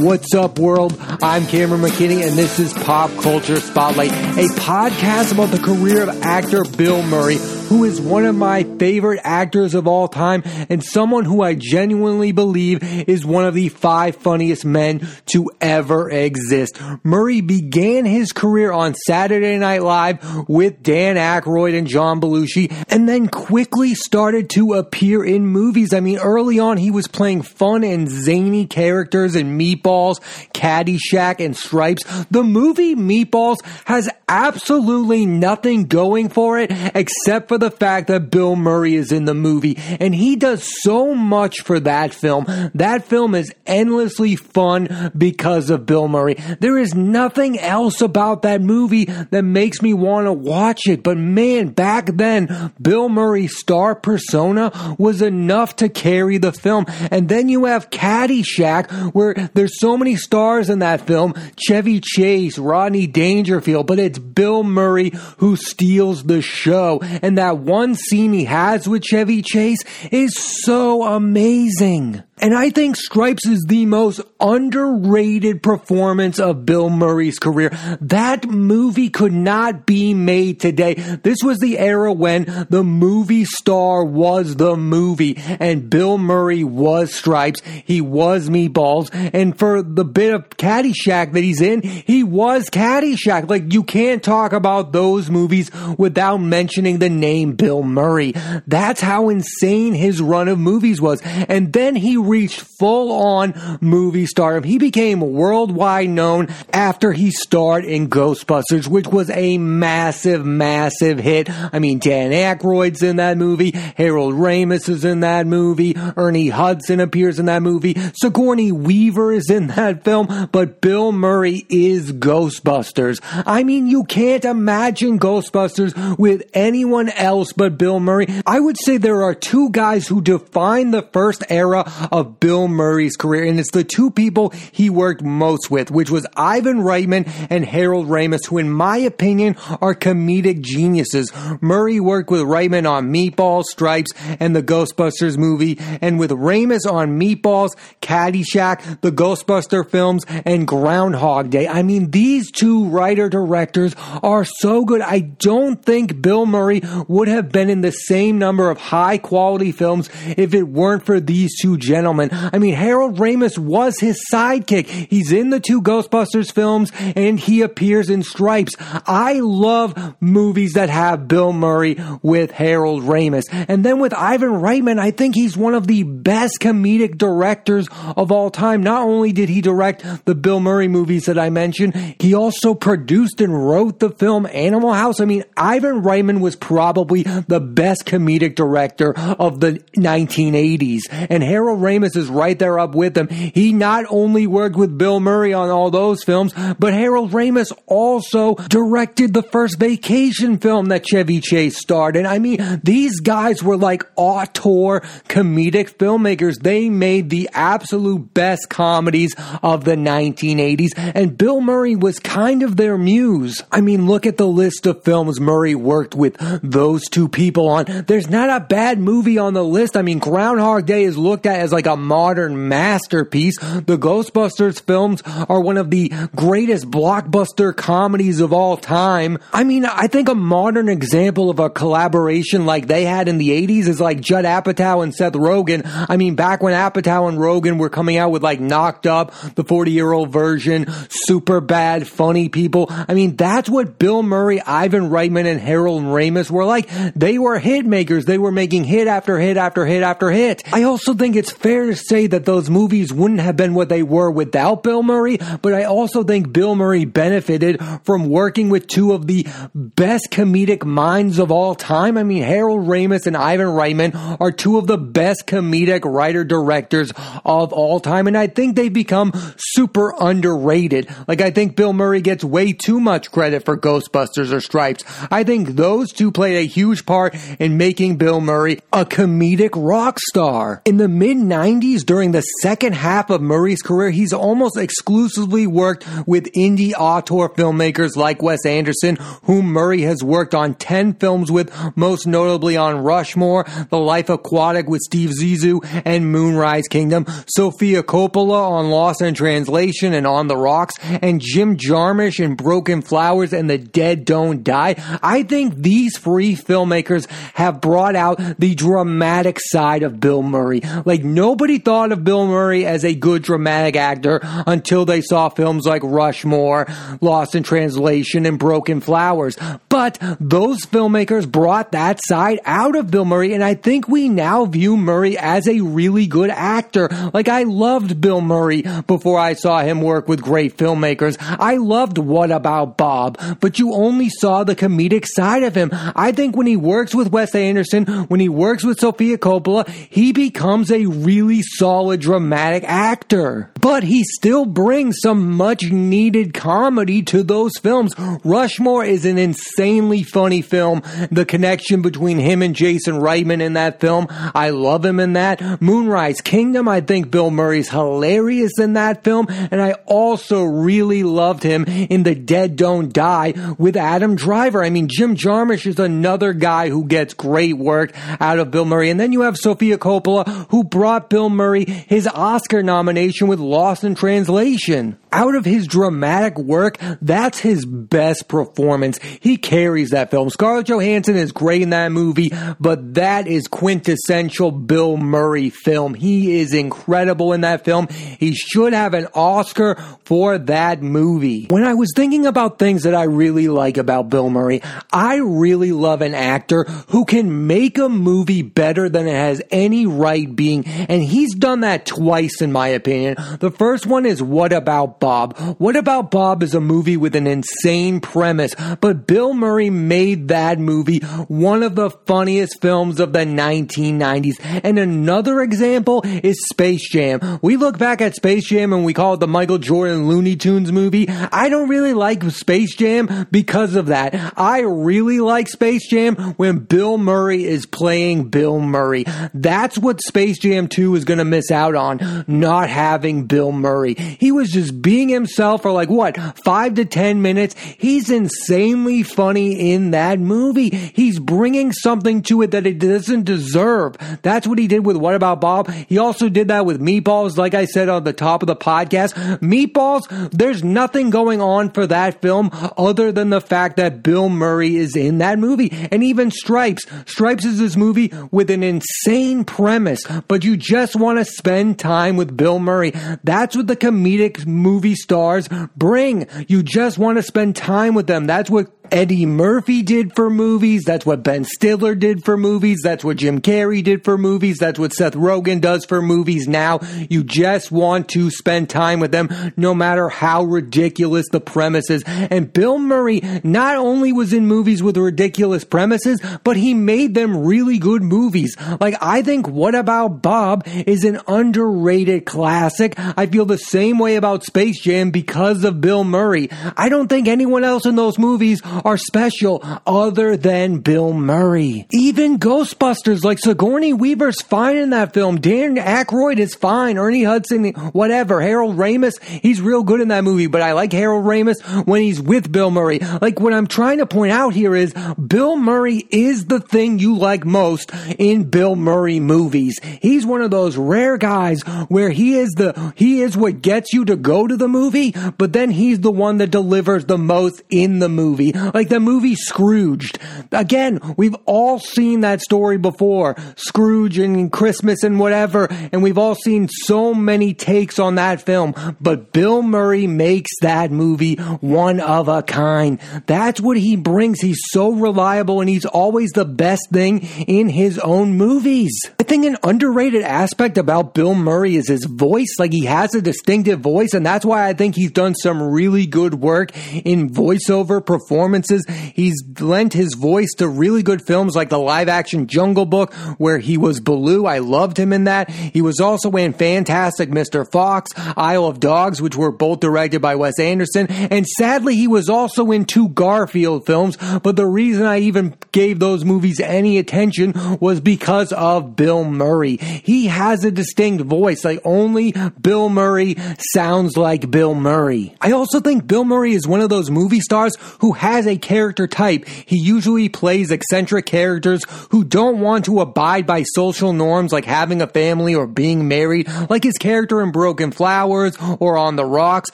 What's up, world? I'm Cameron McKinney, and this is Pop Culture Spotlight, a podcast about the career of actor Bill Murray, who is one of my favorite actors of all time and someone who I genuinely believe is one of the five funniest men to ever exist. Murray began his career on Saturday Night Live with Dan Aykroyd and John Belushi, and then quickly started to appear in movies. I mean, early on, he was playing fun and zany characters in Meatballs, Caddyshack, and Stripes. The movie Meatballs has absolutely nothing going for it except for the fact that Bill Murray is in the movie. And he does so much for that film. That film is endlessly fun because of Bill Murray. There is nothing else about that movie that makes me want to watch it. But man, back then, Bill Murray's star persona was enough to carry the film. And then you have Caddyshack, where there's so many stars in that film Chevy Chase, Rodney Dangerfield, but it's Bill Murray who steals the show. And that one scene he has with Chevy Chase is so amazing. And I think Stripes is the most underrated performance of Bill Murray's career. That movie could not be made today. This was the era when the movie star was the movie and Bill Murray was Stripes. He was Meatballs. And for the bit of Caddyshack that he's in, he was Caddyshack. Like you can't talk about those movies without mentioning the name Bill Murray. That's how insane his run of movies was. And then he reached full on movie stardom. He became worldwide known after he starred in Ghostbusters, which was a massive, massive hit. I mean, Dan Aykroyd's in that movie. Harold Ramis is in that movie. Ernie Hudson appears in that movie. Sigourney Weaver is in that film, but Bill Murray is Ghostbusters. I mean, you can't imagine Ghostbusters with anyone else but Bill Murray. I would say there are two guys who define the first era of Bill Murray's career, and it's the two people he worked most with, which was Ivan Reitman and Harold Ramis, who in my opinion are comedic geniuses. Murray worked with Reitman on Meatballs, Stripes, and the Ghostbusters movie, and with Ramis on Meatballs, Caddyshack, the Ghostbuster films, and Groundhog Day. I mean, these two writer directors are so good. I don't think Bill Murray would have been in the same number of high quality films if it weren't for these two gentlemen. I mean, Harold Ramis was his sidekick. He's in the two Ghostbusters films and he appears in Stripes. I love movies that have Bill Murray with Harold Ramis. And then with Ivan Reitman, I think he's one of the best comedic directors of all time. Not only did he direct the Bill Murray movies that I mentioned, he also produced and wrote the film Animal House. I mean, Ivan Reitman was probably the best comedic director of the 1980s. And Harold Ramis is right there up with him. He not only worked with Bill Murray on all those films, but Harold Ramis also directed the first vacation film that Chevy Chase starred in. I mean, these guys were like auteur comedic filmmakers. They made the absolute best comedies of the 1980s, and Bill Murray was kind of their muse. I mean, look at the list of films Murray worked with those two people on. There's not a bad movie on the list. I mean, Groundhog Day is looked at as like a modern masterpiece. The Ghostbusters films are one of the greatest blockbuster comedies of all time. I mean, I think a modern example of a collaboration like they had in the 80s is like Judd Apatow and Seth Rogen. I mean, back when Apatow and Rogen were coming out with like Knocked Up, the 40 year old virgin, super bad, funny people. I mean, that's what Bill Murray, Ivan Reitman, and Harold Ramis were like. They were hit makers. They were making hit after hit after hit after hit. I also think it's fair to say that those movies wouldn't have been what they were without Bill Murray, but I also think Bill Murray benefited from working with two of the best comedic minds of all time. I mean, Harold Ramis and Ivan Reitman are two of the best comedic writer directors of all time, and I think they've become super underrated. Like, I think Bill Murray gets way too much credit for Ghostbusters or Stripes. I think those two played a huge part in making Bill Murray a comedic rock star. In the mid 90s, during the second half of Murray's career, he's almost exclusively worked with indie auteur filmmakers like Wes Anderson, whom Murray has worked on 10 films with, most notably on Rushmore, The Life Aquatic with Steve Zissou, and Moonrise Kingdom, Sofia Coppola on Lost in Translation and On the Rocks, and Jim Jarmusch in Broken Flowers and The Dead Don't Die. I think these three filmmakers have brought out the dramatic side of Bill Murray. Like nobody thought of Bill Murray as a good dramatic actor until they saw films like Rushmore, Lost in Translation, and Broken Flowers. But those filmmakers brought that side out of Bill Murray, and I think we now view Murray as a really good actor. Like I loved Bill Murray before I saw him work with great filmmakers. I loved What About Bob, but you only saw the comedic side of him. I think when he works with Wes Anderson, when he works with Sofia Coppola, he becomes a really solid dramatic actor. But he still brings some much needed comedy to those films. Rushmore is an insanely funny film. The connection between him and Jason Reitman in that film, I love him in that. Moonrise Kingdom, I think Bill Murray's hilarious in that film. And I also really loved him in The Dead Don't Die with Adam Driver. I mean, Jim Jarmusch is another guy who gets great work out of Bill Murray. And then you have Sofia Coppola, who brought Bill Murray his Oscar nomination with Lost in Translation out of his dramatic work, that's his best performance. He carries that film. Scarlett Johansson is great in that movie, but that is quintessential Bill Murray film. He is incredible in that film. He should have an Oscar for that movie. When I was thinking about things that I really like about Bill Murray, I really love an actor who can make a movie better than it has any right being, and he's done that twice in my opinion. The first one is What About Bob? What About Bob is a movie with an insane premise, but Bill Murray made that movie one of the funniest films of the 1990s. And another example is Space Jam. We look back at Space Jam and we call it the Michael Jordan Looney Tunes movie. I don't really like Space Jam because of that. I really like Space Jam when Bill Murray is playing Bill Murray. That's what Space Jam 2 is going to miss out on, not having Bill Murray. He was just being himself for like what, five to ten minutes. He's insanely funny in that movie. He's bringing something to it that it doesn't deserve. That's what he did with What About Bob. He also did that with Meatballs, like I said on the top of the podcast. Meatballs, there's nothing going on for that film other than the fact that Bill Murray is in that movie. And even Stripes. Stripes is this movie with an insane premise, but you just want to spend time with Bill Murray. That's what the comedic movie stars bring. You just want to spend time with them. That's what Eddie Murphy did for movies. That's what Ben Stiller did for movies. That's what Jim Carrey did for movies. That's what Seth Rogen does for movies now. You just want to spend time with them no matter how ridiculous the premise is. And Bill Murray not only was in movies with ridiculous premises, but he made them really good movies. Like, I think What About Bob is an underrated classic. I feel the same way about Space Jam because of Bill Murray. I don't think anyone else in those movies are special other than Bill Murray. Even Ghostbusters, like Sigourney Weaver's fine in that film. Dan Aykroyd is fine. Ernie Hudson, whatever. Harold Ramis, he's real good in that movie, but I like Harold Ramis when he's with Bill Murray. Like what I'm trying to point out here is Bill Murray is the thing you like most in Bill Murray movies. He's one of those rare guys where he is the, he is what gets you to go to the movie, but then he's the one that delivers the most in the movie. Like the movie Scrooged. Again, we've all seen that story before. Scrooge and Christmas and whatever. And we've all seen so many takes on that film. But Bill Murray makes that movie one of a kind. That's what he brings. He's so reliable and he's always the best thing in his own movies. I think an underrated aspect about Bill Murray is his voice. Like he has a distinctive voice and that's why I think he's done some really good work in voiceover performance performances. He's lent his voice to really good films like the live action Jungle Book, where he was Baloo. I loved him in that. He was also in Fantastic Mr. Fox, Isle of Dogs, which were both directed by Wes Anderson. And sadly, he was also in two Garfield films. But the reason I even gave those movies any attention was because of Bill Murray. He has a distinct voice, like only Bill Murray sounds like Bill Murray. I also think Bill Murray is one of those movie stars who has a character type. He usually plays eccentric characters who don't want to abide by social norms like having a family or being married, like his character in Broken Flowers or On the Rocks.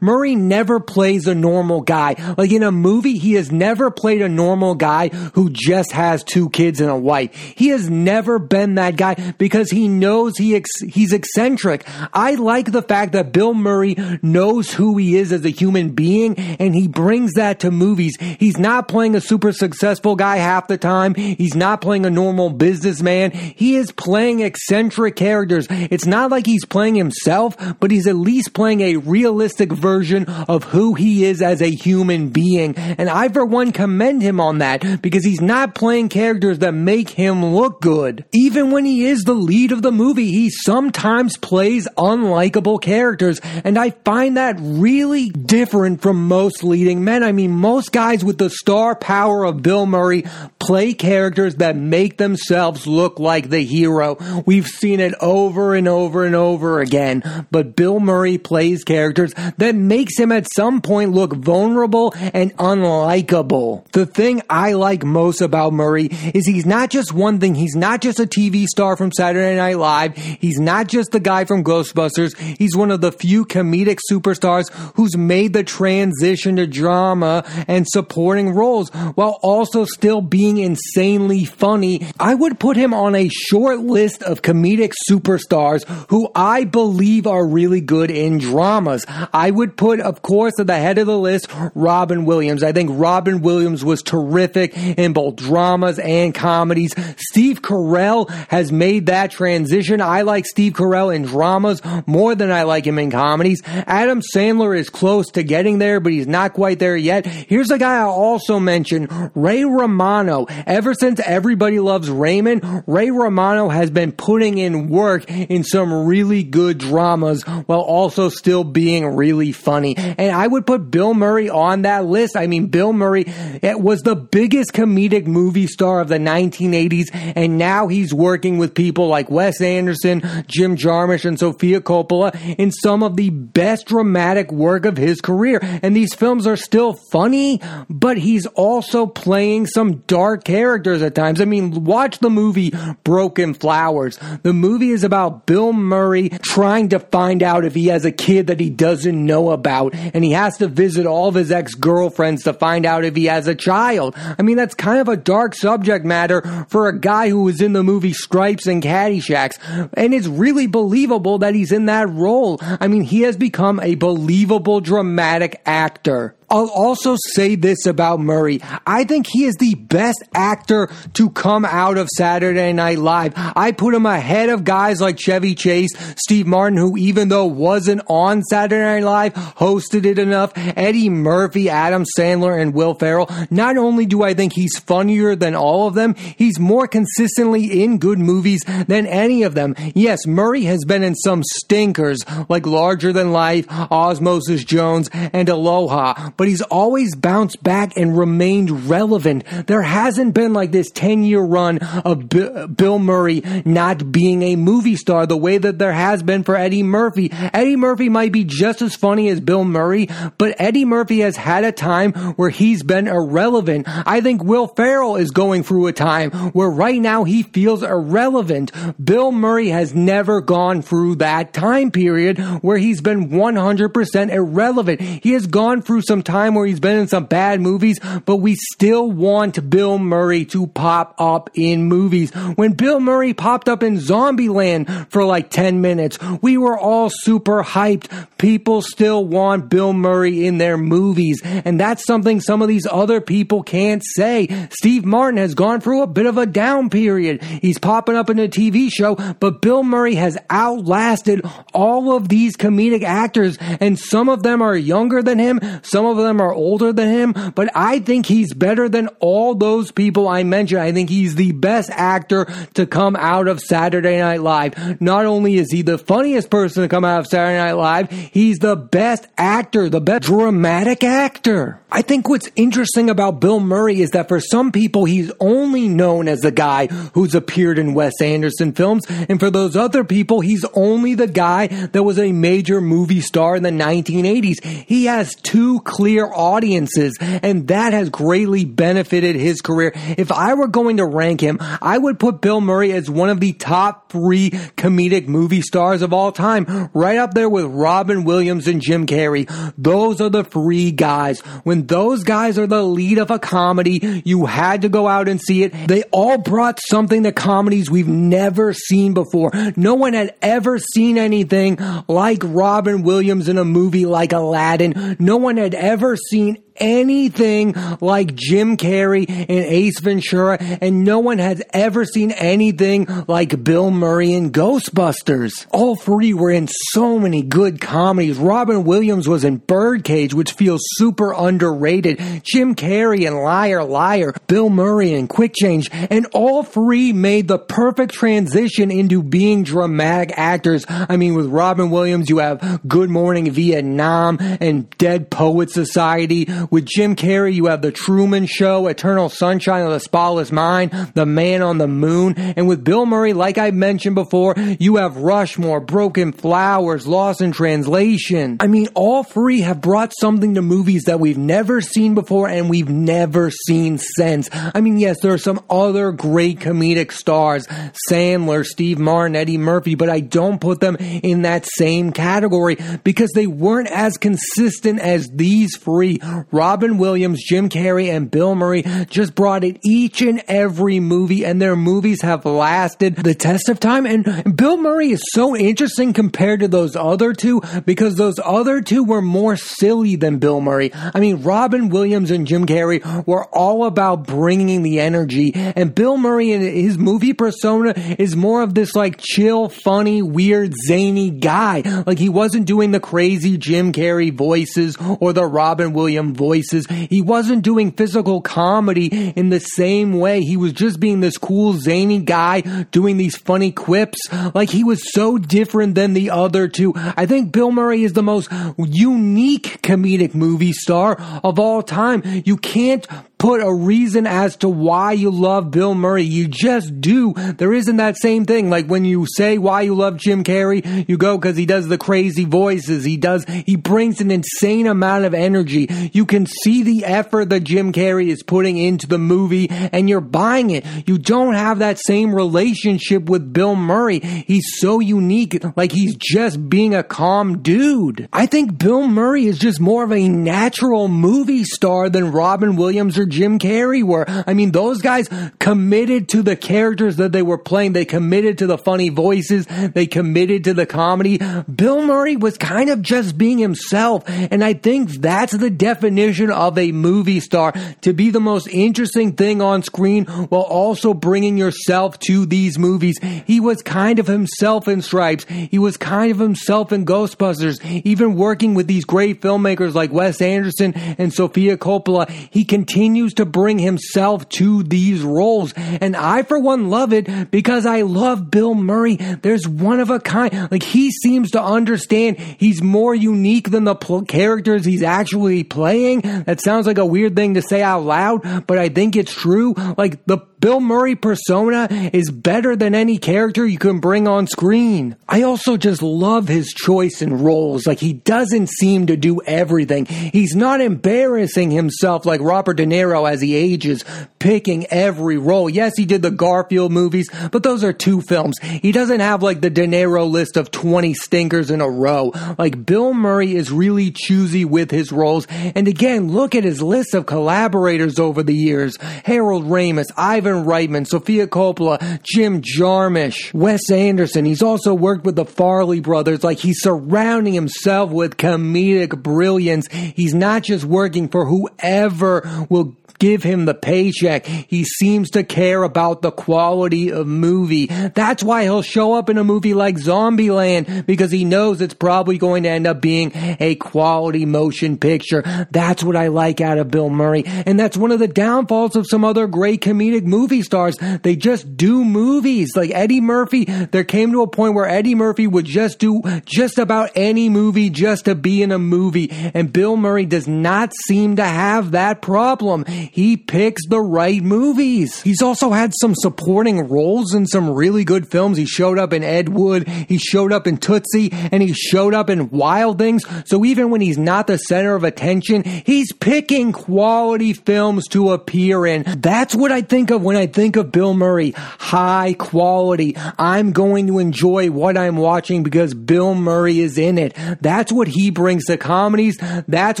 Murray never plays a normal guy. Like in a movie, he has never played a normal guy who just has two kids and a wife. He has never been that guy because he knows he ex- he's eccentric. I like the fact that Bill Murray knows who he is as a human being and he brings that to movies. He's not playing a super successful guy half the time. He's not playing a normal businessman. He is playing eccentric characters. It's not like he's playing himself, but he's at least playing a realistic version of who he is as a human being. And I, for one, commend him on that because he's not playing characters that make him look good. Even when he is the lead of the movie, he sometimes plays unlikable characters. And I find that really different from most leading men. I mean, most guys with the star power of Bill Murray play characters that make themselves look like the hero. We've seen it over and over and over again. But Bill Murray plays characters that makes him at some point look vulnerable and unlikable. The thing I like most about Murray is he's not just one thing. He's not just a TV star from Saturday Night Live. He's not just the guy from Ghostbusters. He's one of the few comedic superstars who's made the transition to drama and supporting roles while also still being insanely funny. I would put him on a short list of comedic superstars who I believe are really good in dramas. I would put, of course, at the head of the list, Robin Williams. I think Robin Williams was terrific in both dramas and comedies. Steve Carell has made that transition. I like Steve Carell in dramas more than I like him in comedies. Adam Sandler is close to getting there, but he's not quite there yet. Here's a guy I also mentioned, Ray Romano. Ever since Everybody Loves Raymond, Ray Romano has been putting in work in some really good dramas while also still being really funny. And I would put Bill Murray on that list. I mean, Bill Murray was the biggest comedic movie star of the 1980s, and now he's working with people like Wes Anderson, Jim Jarmusch, and Sofia Coppola in some of the best dramatic work of his career. And these films are still funny, but he's also playing some dark characters at times. I mean, watch the movie Broken Flowers. The movie is about Bill Murray trying to find out if he has a kid that he doesn't know about, and he has to visit all of his ex girlfriends to find out if he has a child. I mean, that's kind of a dark subject matter for a guy who was in the movie Stripes and Caddyshack, and it's really believable that he's in that role. I mean, he has become a believable dramatic actor. I'll also say this about Murray. I think he is the best actor to come out of Saturday Night Live. I put him ahead of guys like Chevy Chase, Steve Martin, who even though wasn't on Saturday Night Live, hosted it enough, Eddie Murphy, Adam Sandler, and Will Ferrell. Not only do I think he's funnier than all of them, he's more consistently in good movies than any of them. Yes, Murray has been in some stinkers like Larger Than Life, Osmosis Jones, and Aloha, but he's always bounced back and remained relevant. There hasn't been like this 10 year run of B- Bill Murray not being a movie star the way that there has been for Eddie Murphy. Eddie Murphy might be just as funny as Bill Murray, but Eddie Murphy has had a time where he's been irrelevant. I think Will Ferrell is going through a time where right now he feels irrelevant. Bill Murray has never gone through that time period where he's been 100% irrelevant. He has gone through some time where he's been in some bad movies, but we still want Bill Murray to pop up in movies. When Bill Murray popped up in Zombieland for like 10 minutes, we were all super hyped. People still want Bill Murray in their movies, and that's something some of these other people can't say. Steve Martin has gone through a bit of a down period. He's popping up in a TV show, but Bill Murray has outlasted all of these comedic actors, and some of them are younger than him, some of of them are older than him, but I think he's better than all those people I mentioned. I think he's the best actor to come out of Saturday Night Live. Not only is he the funniest person to come out of Saturday Night Live, he's the best actor, the best dramatic actor. I think what's interesting about Bill Murray is that for some people, he's only known as the guy who's appeared in Wes Anderson films. And for those other people, he's only the guy that was a major movie star in the 1980s. He has two clear audiences and that has greatly benefited his career. If I were going to rank him, I would put Bill Murray as one of the top three comedic movie stars of all time, right up there with Robin Williams and Jim Carrey. Those are the three guys. When those guys are the lead of a comedy, you had to go out and see it. They all brought something to comedies we've never seen before. No one had ever seen anything like Robin Williams in a movie like Aladdin. No one had ever seen anything like Jim Carrey and Ace Ventura, and no one has ever seen anything like Bill Murray in Ghostbusters. All three were in so many good comedies. Robin Williams was in Birdcage, which feels super underrated. Jim Carrey in Liar Liar, Bill Murray in Quick Change, and all three made the perfect transition into being dramatic actors. I mean, with Robin Williams, you have Good Morning Vietnam and Dead Poet Society with Jim Carrey, you have The Truman Show, Eternal Sunshine of the Spotless Mind, The Man on the Moon. And with Bill Murray, like I mentioned before, you have Rushmore, Broken Flowers, Lost in Translation. I mean, all three have brought something to movies that we've never seen before and we've never seen since. I mean, yes, there are some other great comedic stars, Sandler, Steve Martin, Eddie Murphy, but I don't put them in that same category because they weren't as consistent as these three. Robin Williams, Jim Carrey, and Bill Murray just brought it each and every movie, and their movies have lasted the test of time. And Bill Murray is so interesting compared to those other two because those other two were more silly than Bill Murray. I mean, Robin Williams and Jim Carrey were all about bringing the energy, and Bill Murray and his movie persona is more of this like chill, funny, weird, zany guy. Like he wasn't doing the crazy Jim Carrey voices or the Robin Williams voices. He wasn't doing physical comedy in the same way. He was just being this cool, zany guy doing these funny quips. Like he was so different than the other two. I think Bill Murray is the most unique comedic movie star of all time. You can't put a reason as to why you love Bill Murray. You just do. There isn't that same thing. Like when you say why you love Jim Carrey, you go because he does the crazy voices. He does, he brings an insane amount of energy. You can see the effort that Jim Carrey is putting into the movie and you're buying it. You don't have that same relationship with Bill Murray. He's so unique. Like he's just being a calm dude. I think Bill Murray is just more of a natural movie star than Robin Williams or Jim Carrey were. I mean, those guys committed to the characters that they were playing. They committed to the funny voices. They committed to the comedy. Bill Murray was kind of just being himself. And I think that's the definition of a movie star to be the most interesting thing on screen while also bringing yourself to these movies. He was kind of himself in Stripes. He was kind of himself in Ghostbusters. Even working with these great filmmakers like Wes Anderson and Sofia Coppola, he continues continues to bring himself to these roles. And I, for one, love it because I love Bill Murray. There's one of a kind. Like, he seems to understand he's more unique than the pl- characters he's actually playing. That sounds like a weird thing to say out loud, but I think it's true. Like, the Bill Murray persona is better than any character you can bring on screen. I also just love his choice in roles. Like he doesn't seem to do everything. He's not embarrassing himself like Robert De Niro as he ages, picking every role. Yes, he did the Garfield movies, but those are two films. He doesn't have like the De Niro list of 20 stinkers in a row. Like Bill Murray is really choosy with his roles. And again, look at his list of collaborators over the years. Harold Ramis, Ivan Ivan Reitman, Sofia Coppola, Jim Jarmusch, Wes Anderson. He's also worked with the Farrelly brothers. Like he's surrounding himself with comedic brilliance. He's not just working for whoever will give him the paycheck. He seems to care about the quality of movie. That's why he'll show up in a movie like Zombieland because he knows it's probably going to end up being a quality motion picture. That's what I like out of Bill Murray. And that's one of the downfalls of some other great comedic movie stars. They just do movies. Like Eddie Murphy, there came to a point where Eddie Murphy would just do just about any movie just to be in a movie. And Bill Murray does not seem to have that problem he picks the right movies. He's also had some supporting roles in some really good films. He showed up in Ed Wood, he showed up in Tootsie, and he showed up in Wild Things. So even when he's not the center of attention, he's picking quality films to appear in. That's what I think of when I think of Bill Murray. High quality. I'm going to enjoy what I'm watching because Bill Murray is in it. That's what he brings to comedies. That's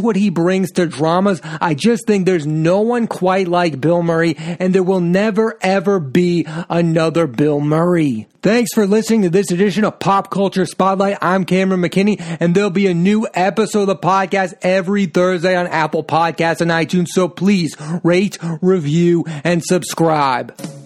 what he brings to dramas. I just think there's no one quite like Bill Murray, and there will never ever be another Bill Murray. Thanks for listening to this edition of Pop Culture Spotlight. I'm Cameron McKinney, and there'll be a new episode of the podcast every Thursday on Apple Podcasts and iTunes. So please rate, review, and subscribe.